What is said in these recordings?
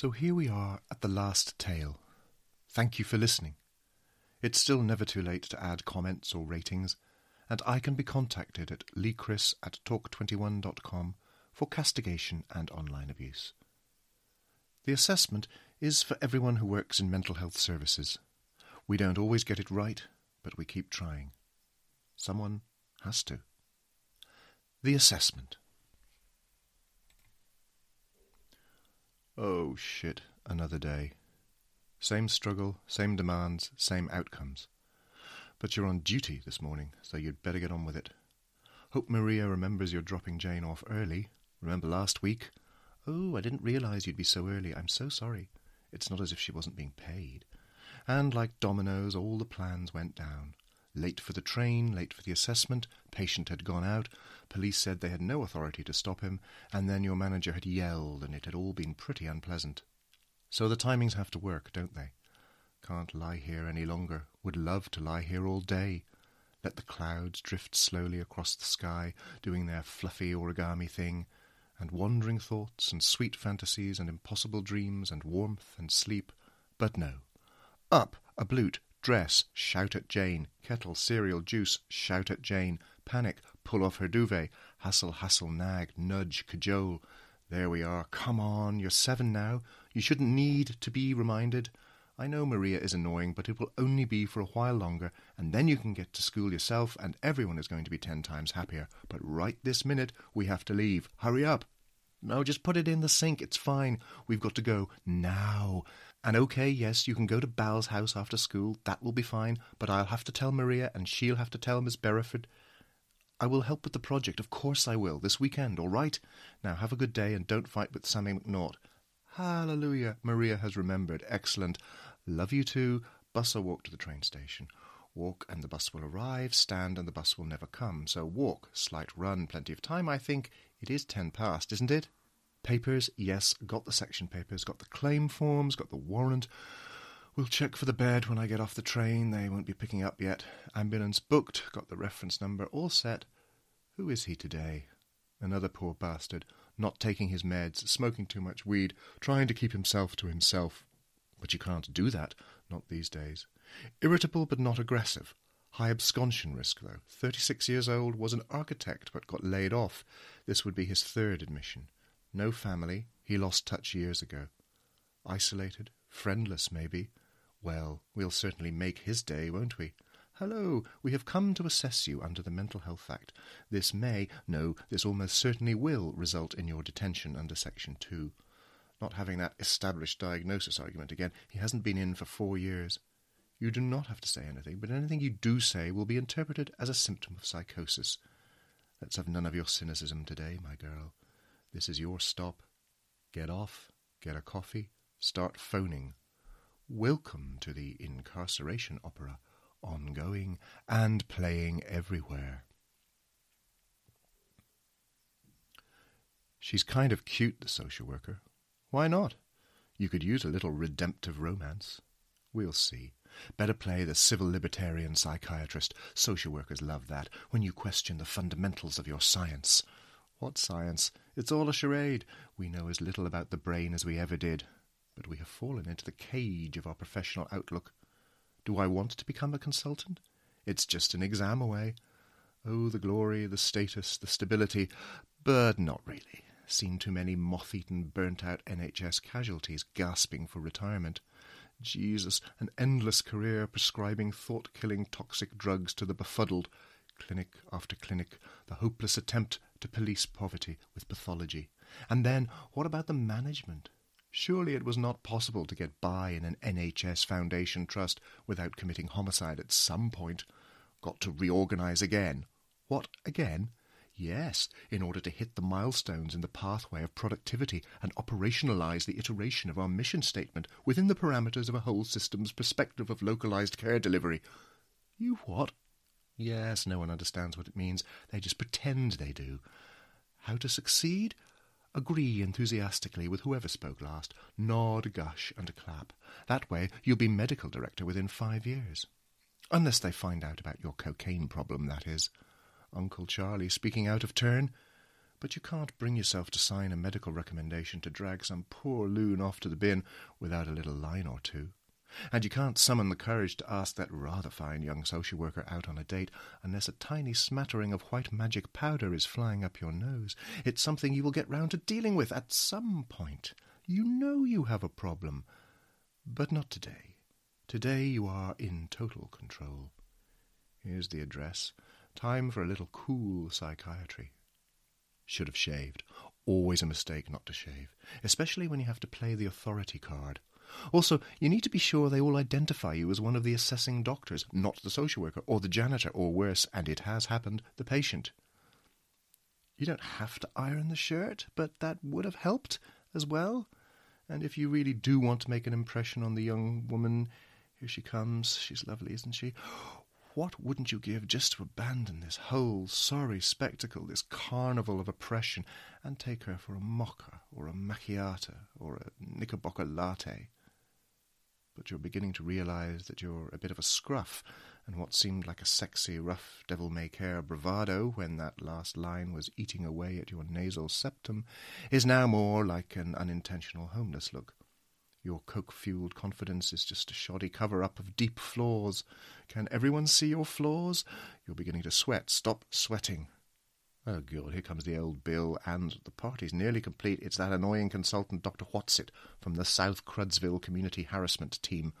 So here we are at the last tale. Thank you for listening. It's still never too late to add comments or ratings, and I can be contacted at leechris at talk21.com for castigation and online abuse. The assessment is for everyone who works in mental health services. We don't always get it right, but we keep trying. Someone has to. The assessment. Oh shit, another day. Same struggle, same demands, same outcomes. But you're on duty this morning, so you'd better get on with it. Hope Maria remembers you're dropping Jane off early. Remember last week? Oh, I didn't realize you'd be so early. I'm so sorry. It's not as if she wasn't being paid. And like dominoes, all the plans went down. Late for the train, late for the assessment, patient had gone out, police said they had no authority to stop him, and then your manager had yelled, and it had all been pretty unpleasant. So the timings have to work, don't they? Can't lie here any longer. Would love to lie here all day. Let the clouds drift slowly across the sky, doing their fluffy origami thing, and wandering thoughts and sweet fantasies and impossible dreams and warmth and sleep. But no. Up, a blute, dress, shout at Jane, kettle, cereal, juice, shout at Jane, panic, pull off her duvet, hassle, hassle, nag, nudge, cajole. There we are. Come on, you're seven now. You shouldn't need to be reminded. I know Maria is annoying, but it will only be for a while longer, and then you can get to school yourself, and everyone is going to be ten times happier. But right this minute, we have to leave. Hurry up. No, just put it in the sink. It's fine. We've got to go now. And okay, yes, you can go to Bal's house after school. That will be fine. But I'll have to tell Maria, and she'll have to tell Miss Berriford. I will help with the project. Of course I will. This weekend, all right? Now have a good day, and don't fight with Sammy McNaught. Hallelujah. Maria has remembered. Excellent. Love you too. Bus or walk to the train station. Walk and the bus will arrive. Stand and the bus will never come. So walk, slight run, plenty of time. I think it is ten past, isn't it? Papers, yes, got the section papers, got the claim forms, got the warrant. We'll check for the bed when I get off the train. They won't be picking up yet. Ambulance booked, got the reference number, all set. Who is he today? Another poor bastard, not taking his meds, smoking too much weed, trying to keep himself to himself. But you can't do that, not these days. Irritable but not aggressive. High absconsion risk, though. Thirty-six years old, was an architect but got laid off. This would be his third admission. No family. He lost touch years ago. Isolated. Friendless, maybe. Well, we'll certainly make his day, won't we? Hello, we have come to assess you under the Mental Health Act. This may, no, this almost certainly will result in your detention under Section 2 not having that established diagnosis argument again. He hasn't been in for four years. You do not have to say anything, but anything you do say will be interpreted as a symptom of psychosis. Let's have none of your cynicism today, my girl. This is your stop. Get off, get a coffee, start phoning. Welcome to the incarceration opera, ongoing and playing everywhere. She's kind of cute, the social worker. Why not? You could use a little redemptive romance. We'll see. Better play the civil libertarian psychiatrist. Social workers love that, when you question the fundamentals of your science. What science? It's all a charade. We know as little about the brain as we ever did. But we have fallen into the cage of our professional outlook. Do I want to become a consultant? It's just an exam away. Oh, the glory, the status, the stability, but not really seen too many moth eaten, burnt out NHS casualties gasping for retirement. Jesus, an endless career prescribing thought killing toxic drugs to the befuddled, clinic after clinic, the hopeless attempt to police poverty with pathology. And then, what about the management? Surely it was not possible to get by in an NHS Foundation trust without committing homicide at some point. Got to reorganize again. What again? Yes, in order to hit the milestones in the pathway of productivity and operationalise the iteration of our mission statement within the parameters of a whole system's perspective of localized care delivery. You what? Yes, no one understands what it means. They just pretend they do. How to succeed? Agree enthusiastically with whoever spoke last. Nod, gush, and clap. That way you'll be medical director within five years. Unless they find out about your cocaine problem, that is. Uncle Charlie speaking out of turn. But you can't bring yourself to sign a medical recommendation to drag some poor loon off to the bin without a little line or two. And you can't summon the courage to ask that rather fine young social worker out on a date unless a tiny smattering of white magic powder is flying up your nose. It's something you will get round to dealing with at some point. You know you have a problem. But not today. Today you are in total control. Here's the address. Time for a little cool psychiatry. Should have shaved. Always a mistake not to shave, especially when you have to play the authority card. Also, you need to be sure they all identify you as one of the assessing doctors, not the social worker or the janitor, or worse, and it has happened, the patient. You don't have to iron the shirt, but that would have helped as well. And if you really do want to make an impression on the young woman, here she comes. She's lovely, isn't she? What wouldn't you give just to abandon this whole sorry spectacle, this carnival of oppression, and take her for a mocha, or a macchiato, or a knickerbocker latte? But you're beginning to realize that you're a bit of a scruff, and what seemed like a sexy, rough, devil may care bravado when that last line was eating away at your nasal septum is now more like an unintentional homeless look. Your coke fueled confidence is just a shoddy cover up of deep flaws. Can everyone see your flaws? You're beginning to sweat. Stop sweating. Oh, God, here comes the old bill, and the party's nearly complete. It's that annoying consultant, Dr. Whatsit, from the South Crudsville Community Harassment Team.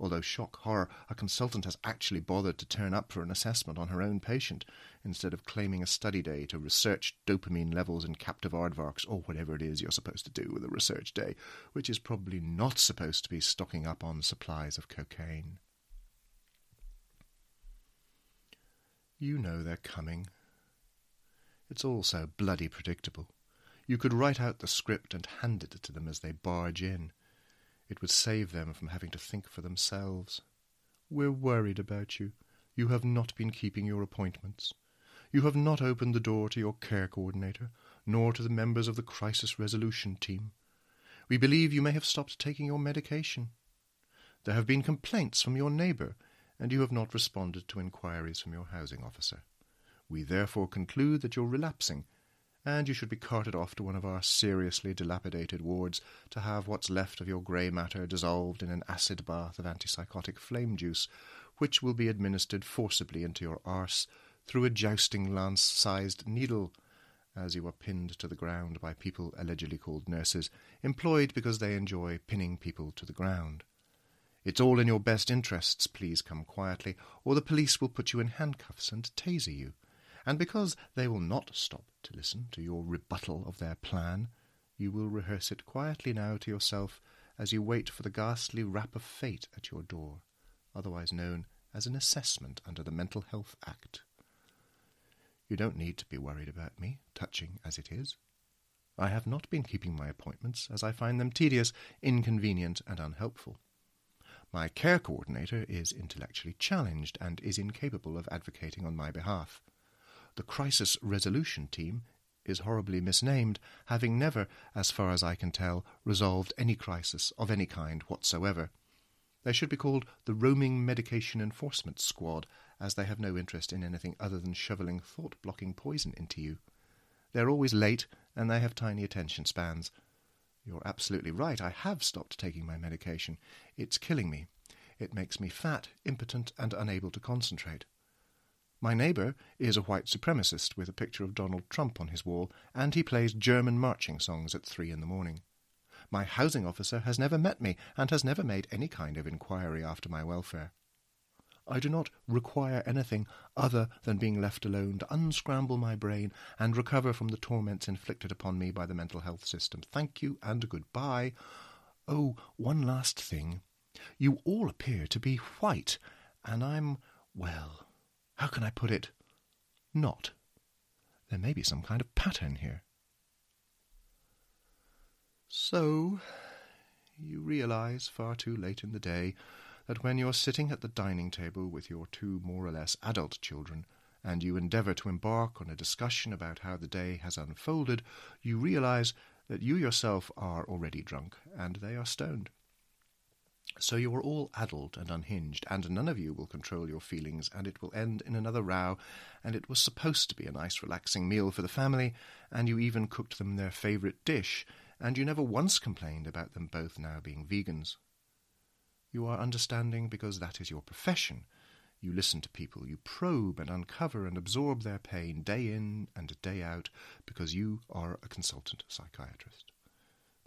Although, shock, horror, a consultant has actually bothered to turn up for an assessment on her own patient, instead of claiming a study day to research dopamine levels in captive aardvarks, or whatever it is you're supposed to do with a research day, which is probably not supposed to be stocking up on supplies of cocaine. You know they're coming, it's all so bloody predictable. You could write out the script and hand it to them as they barge in. It would save them from having to think for themselves. We're worried about you. You have not been keeping your appointments. You have not opened the door to your care coordinator, nor to the members of the crisis resolution team. We believe you may have stopped taking your medication. There have been complaints from your neighbour, and you have not responded to inquiries from your housing officer. We therefore conclude that you're relapsing, and you should be carted off to one of our seriously dilapidated wards to have what's left of your grey matter dissolved in an acid bath of antipsychotic flame juice, which will be administered forcibly into your arse through a jousting lance sized needle, as you are pinned to the ground by people allegedly called nurses, employed because they enjoy pinning people to the ground. It's all in your best interests, please come quietly, or the police will put you in handcuffs and taser you and because they will not stop to listen to your rebuttal of their plan, you will rehearse it quietly now to yourself as you wait for the ghastly rap of fate at your door, otherwise known as an assessment under the Mental Health Act. You don't need to be worried about me, touching as it is. I have not been keeping my appointments, as I find them tedious, inconvenient, and unhelpful. My care coordinator is intellectually challenged and is incapable of advocating on my behalf. The Crisis Resolution Team is horribly misnamed, having never, as far as I can tell, resolved any crisis of any kind whatsoever. They should be called the Roaming Medication Enforcement Squad, as they have no interest in anything other than shoveling thought blocking poison into you. They're always late, and they have tiny attention spans. You're absolutely right. I have stopped taking my medication. It's killing me. It makes me fat, impotent, and unable to concentrate. My neighbour is a white supremacist with a picture of Donald Trump on his wall, and he plays German marching songs at three in the morning. My housing officer has never met me, and has never made any kind of inquiry after my welfare. I do not require anything other than being left alone to unscramble my brain and recover from the torments inflicted upon me by the mental health system. Thank you and goodbye. Oh, one last thing. You all appear to be white, and I'm, well, how can I put it? Not. There may be some kind of pattern here. So, you realize far too late in the day that when you're sitting at the dining table with your two more or less adult children, and you endeavour to embark on a discussion about how the day has unfolded, you realize that you yourself are already drunk and they are stoned. So you are all addled and unhinged, and none of you will control your feelings, and it will end in another row, and it was supposed to be a nice relaxing meal for the family, and you even cooked them their favourite dish, and you never once complained about them both now being vegans. You are understanding because that is your profession. You listen to people, you probe and uncover and absorb their pain day in and day out because you are a consultant psychiatrist.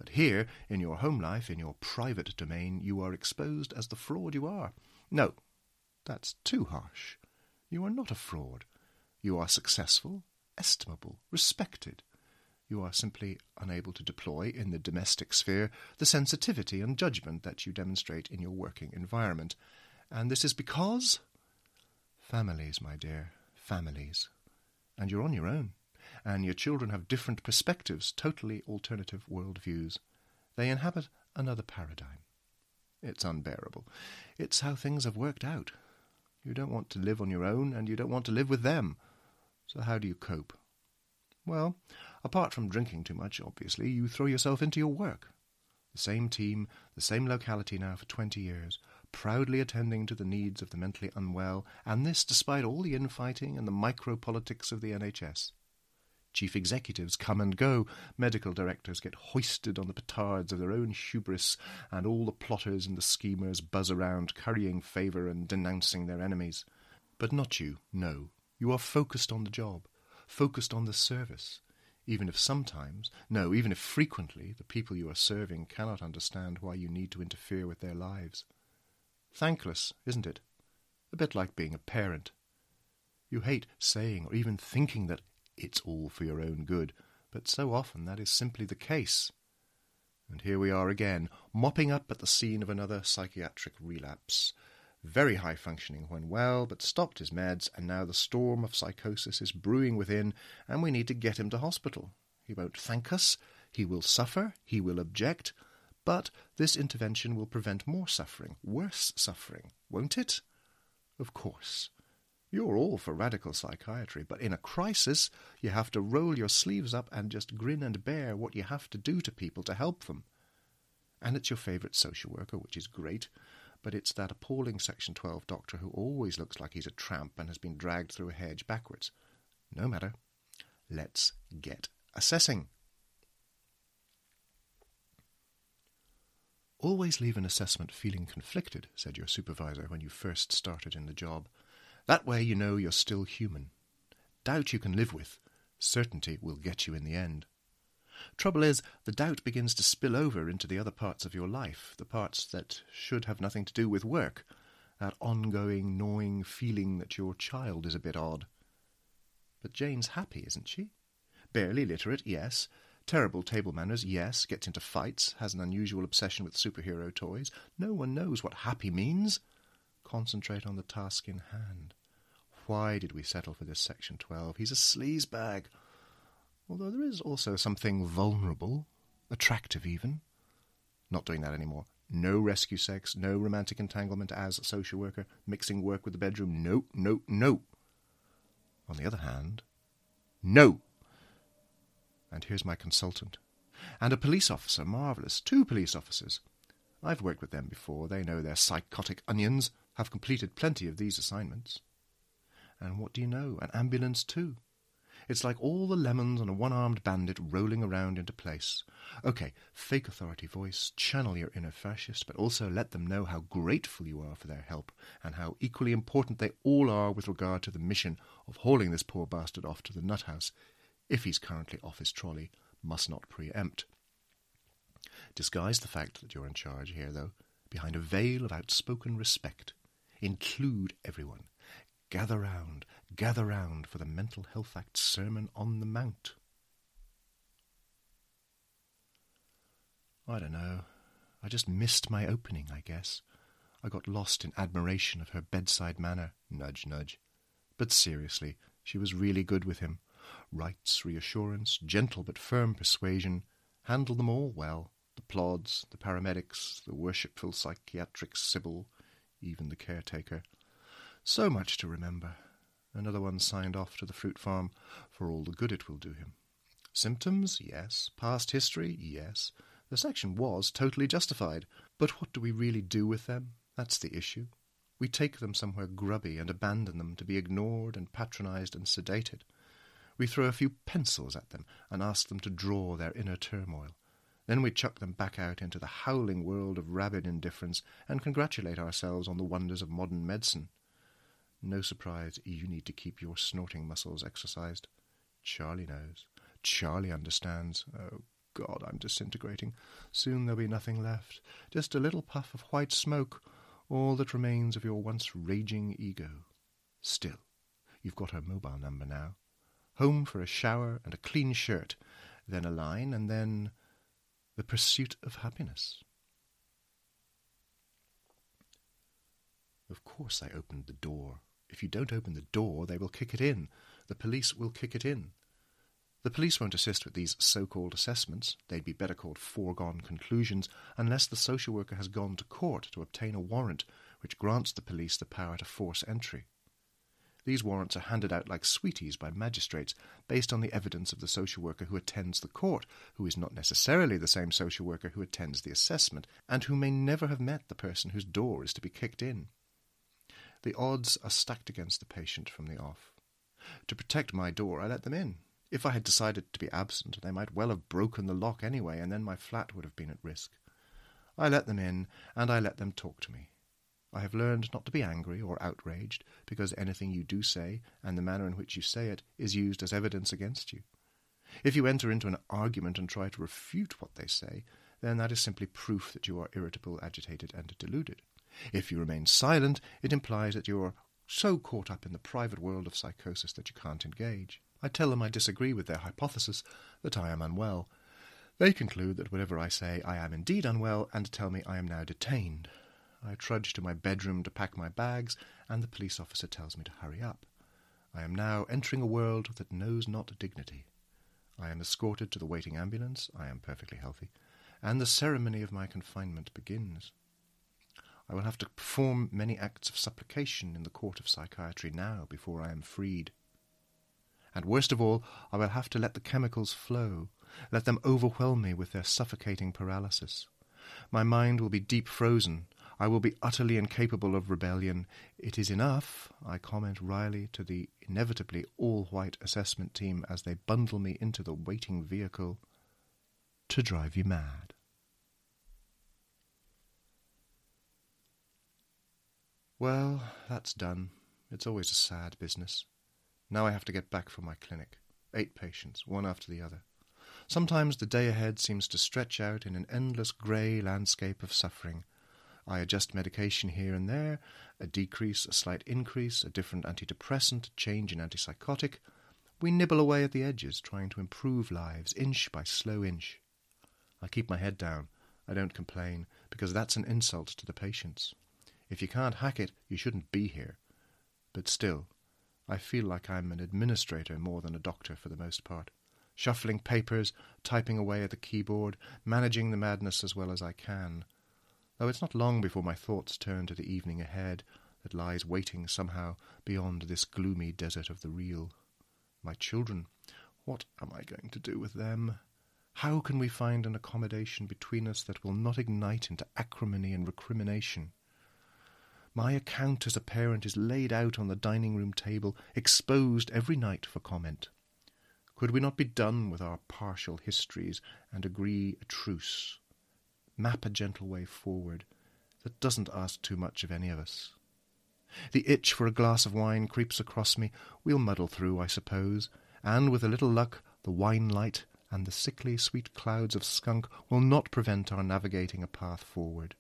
But here, in your home life, in your private domain, you are exposed as the fraud you are. No, that's too harsh. You are not a fraud. You are successful, estimable, respected. You are simply unable to deploy in the domestic sphere the sensitivity and judgment that you demonstrate in your working environment. And this is because. Families, my dear, families. And you're on your own and your children have different perspectives, totally alternative worldviews. They inhabit another paradigm. It's unbearable. It's how things have worked out. You don't want to live on your own, and you don't want to live with them. So how do you cope? Well, apart from drinking too much, obviously, you throw yourself into your work. The same team, the same locality now for twenty years, proudly attending to the needs of the mentally unwell, and this despite all the infighting and the micro-politics of the NHS. Chief executives come and go, medical directors get hoisted on the petards of their own hubris, and all the plotters and the schemers buzz around, currying favour and denouncing their enemies. But not you, no. You are focused on the job, focused on the service, even if sometimes, no, even if frequently, the people you are serving cannot understand why you need to interfere with their lives. Thankless, isn't it? A bit like being a parent. You hate saying or even thinking that it's all for your own good, but so often that is simply the case. And here we are again, mopping up at the scene of another psychiatric relapse. Very high functioning when well, but stopped his meds, and now the storm of psychosis is brewing within, and we need to get him to hospital. He won't thank us, he will suffer, he will object, but this intervention will prevent more suffering, worse suffering, won't it? Of course. You're all for radical psychiatry, but in a crisis, you have to roll your sleeves up and just grin and bear what you have to do to people to help them. And it's your favourite social worker, which is great, but it's that appalling Section 12 doctor who always looks like he's a tramp and has been dragged through a hedge backwards. No matter. Let's get assessing. Always leave an assessment feeling conflicted, said your supervisor when you first started in the job. That way you know you're still human. Doubt you can live with. Certainty will get you in the end. Trouble is, the doubt begins to spill over into the other parts of your life, the parts that should have nothing to do with work, that ongoing, gnawing feeling that your child is a bit odd. But Jane's happy, isn't she? Barely literate, yes. Terrible table manners, yes. Gets into fights, has an unusual obsession with superhero toys. No one knows what happy means concentrate on the task in hand. Why did we settle for this Section 12? He's a sleazebag. Although there is also something vulnerable, attractive even. Not doing that anymore. No rescue sex, no romantic entanglement as a social worker, mixing work with the bedroom. No, no, no. On the other hand, no. And here's my consultant. And a police officer, marvellous. Two police officers. I've worked with them before. They know their psychotic onions, have completed plenty of these assignments. And what do you know? An ambulance, too. It's like all the lemons on a one armed bandit rolling around into place. Okay, fake authority voice, channel your inner fascist, but also let them know how grateful you are for their help, and how equally important they all are with regard to the mission of hauling this poor bastard off to the nut house, if he's currently off his trolley, must not preempt. Disguise the fact that you're in charge here, though, behind a veil of outspoken respect. Include everyone. Gather round, gather round for the Mental Health Act Sermon on the Mount. I don't know. I just missed my opening, I guess. I got lost in admiration of her bedside manner. Nudge, nudge. But seriously, she was really good with him. Rights, reassurance, gentle but firm persuasion, handled them all well the plods, the paramedics, the worshipful psychiatric Sybil, even the caretaker. So much to remember. Another one signed off to the fruit farm for all the good it will do him. Symptoms? Yes. Past history? Yes. The section was totally justified. But what do we really do with them? That's the issue. We take them somewhere grubby and abandon them to be ignored and patronized and sedated. We throw a few pencils at them and ask them to draw their inner turmoil. Then we chuck them back out into the howling world of rabid indifference and congratulate ourselves on the wonders of modern medicine. No surprise you need to keep your snorting muscles exercised. Charlie knows. Charlie understands. Oh, God, I'm disintegrating. Soon there'll be nothing left. Just a little puff of white smoke, all that remains of your once raging ego. Still, you've got her mobile number now. Home for a shower and a clean shirt, then a line, and then the pursuit of happiness. Of course I opened the door. If you don't open the door, they will kick it in. The police will kick it in. The police won't assist with these so-called assessments. They'd be better called foregone conclusions unless the social worker has gone to court to obtain a warrant which grants the police the power to force entry. These warrants are handed out like sweeties by magistrates based on the evidence of the social worker who attends the court, who is not necessarily the same social worker who attends the assessment, and who may never have met the person whose door is to be kicked in. The odds are stacked against the patient from the off. To protect my door, I let them in. If I had decided to be absent, they might well have broken the lock anyway, and then my flat would have been at risk. I let them in, and I let them talk to me. I have learned not to be angry or outraged because anything you do say and the manner in which you say it is used as evidence against you. If you enter into an argument and try to refute what they say, then that is simply proof that you are irritable, agitated, and deluded. If you remain silent, it implies that you are so caught up in the private world of psychosis that you can't engage. I tell them I disagree with their hypothesis that I am unwell. They conclude that whatever I say, I am indeed unwell, and tell me I am now detained. I trudge to my bedroom to pack my bags, and the police officer tells me to hurry up. I am now entering a world that knows not dignity. I am escorted to the waiting ambulance, I am perfectly healthy, and the ceremony of my confinement begins. I will have to perform many acts of supplication in the court of psychiatry now before I am freed. And worst of all, I will have to let the chemicals flow, let them overwhelm me with their suffocating paralysis. My mind will be deep frozen, I will be utterly incapable of rebellion. It is enough, I comment wryly to the inevitably all white assessment team as they bundle me into the waiting vehicle, to drive you mad. Well, that's done. It's always a sad business. Now I have to get back for my clinic. Eight patients, one after the other. Sometimes the day ahead seems to stretch out in an endless grey landscape of suffering, I adjust medication here and there, a decrease, a slight increase, a different antidepressant, a change in antipsychotic. We nibble away at the edges, trying to improve lives, inch by slow inch. I keep my head down. I don't complain, because that's an insult to the patients. If you can't hack it, you shouldn't be here. But still, I feel like I'm an administrator more than a doctor for the most part. Shuffling papers, typing away at the keyboard, managing the madness as well as I can though it's not long before my thoughts turn to the evening ahead that lies waiting somehow beyond this gloomy desert of the real. My children, what am I going to do with them? How can we find an accommodation between us that will not ignite into acrimony and recrimination? My account as a parent is laid out on the dining room table, exposed every night for comment. Could we not be done with our partial histories and agree a truce? Map a gentle way forward that doesn't ask too much of any of us. The itch for a glass of wine creeps across me. We'll muddle through, I suppose, and with a little luck, the wine light and the sickly sweet clouds of skunk will not prevent our navigating a path forward.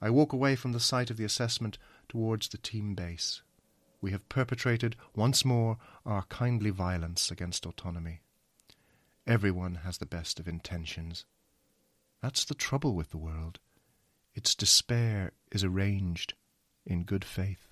I walk away from the site of the assessment towards the team base. We have perpetrated once more our kindly violence against autonomy. Everyone has the best of intentions. That's the trouble with the world. Its despair is arranged in good faith.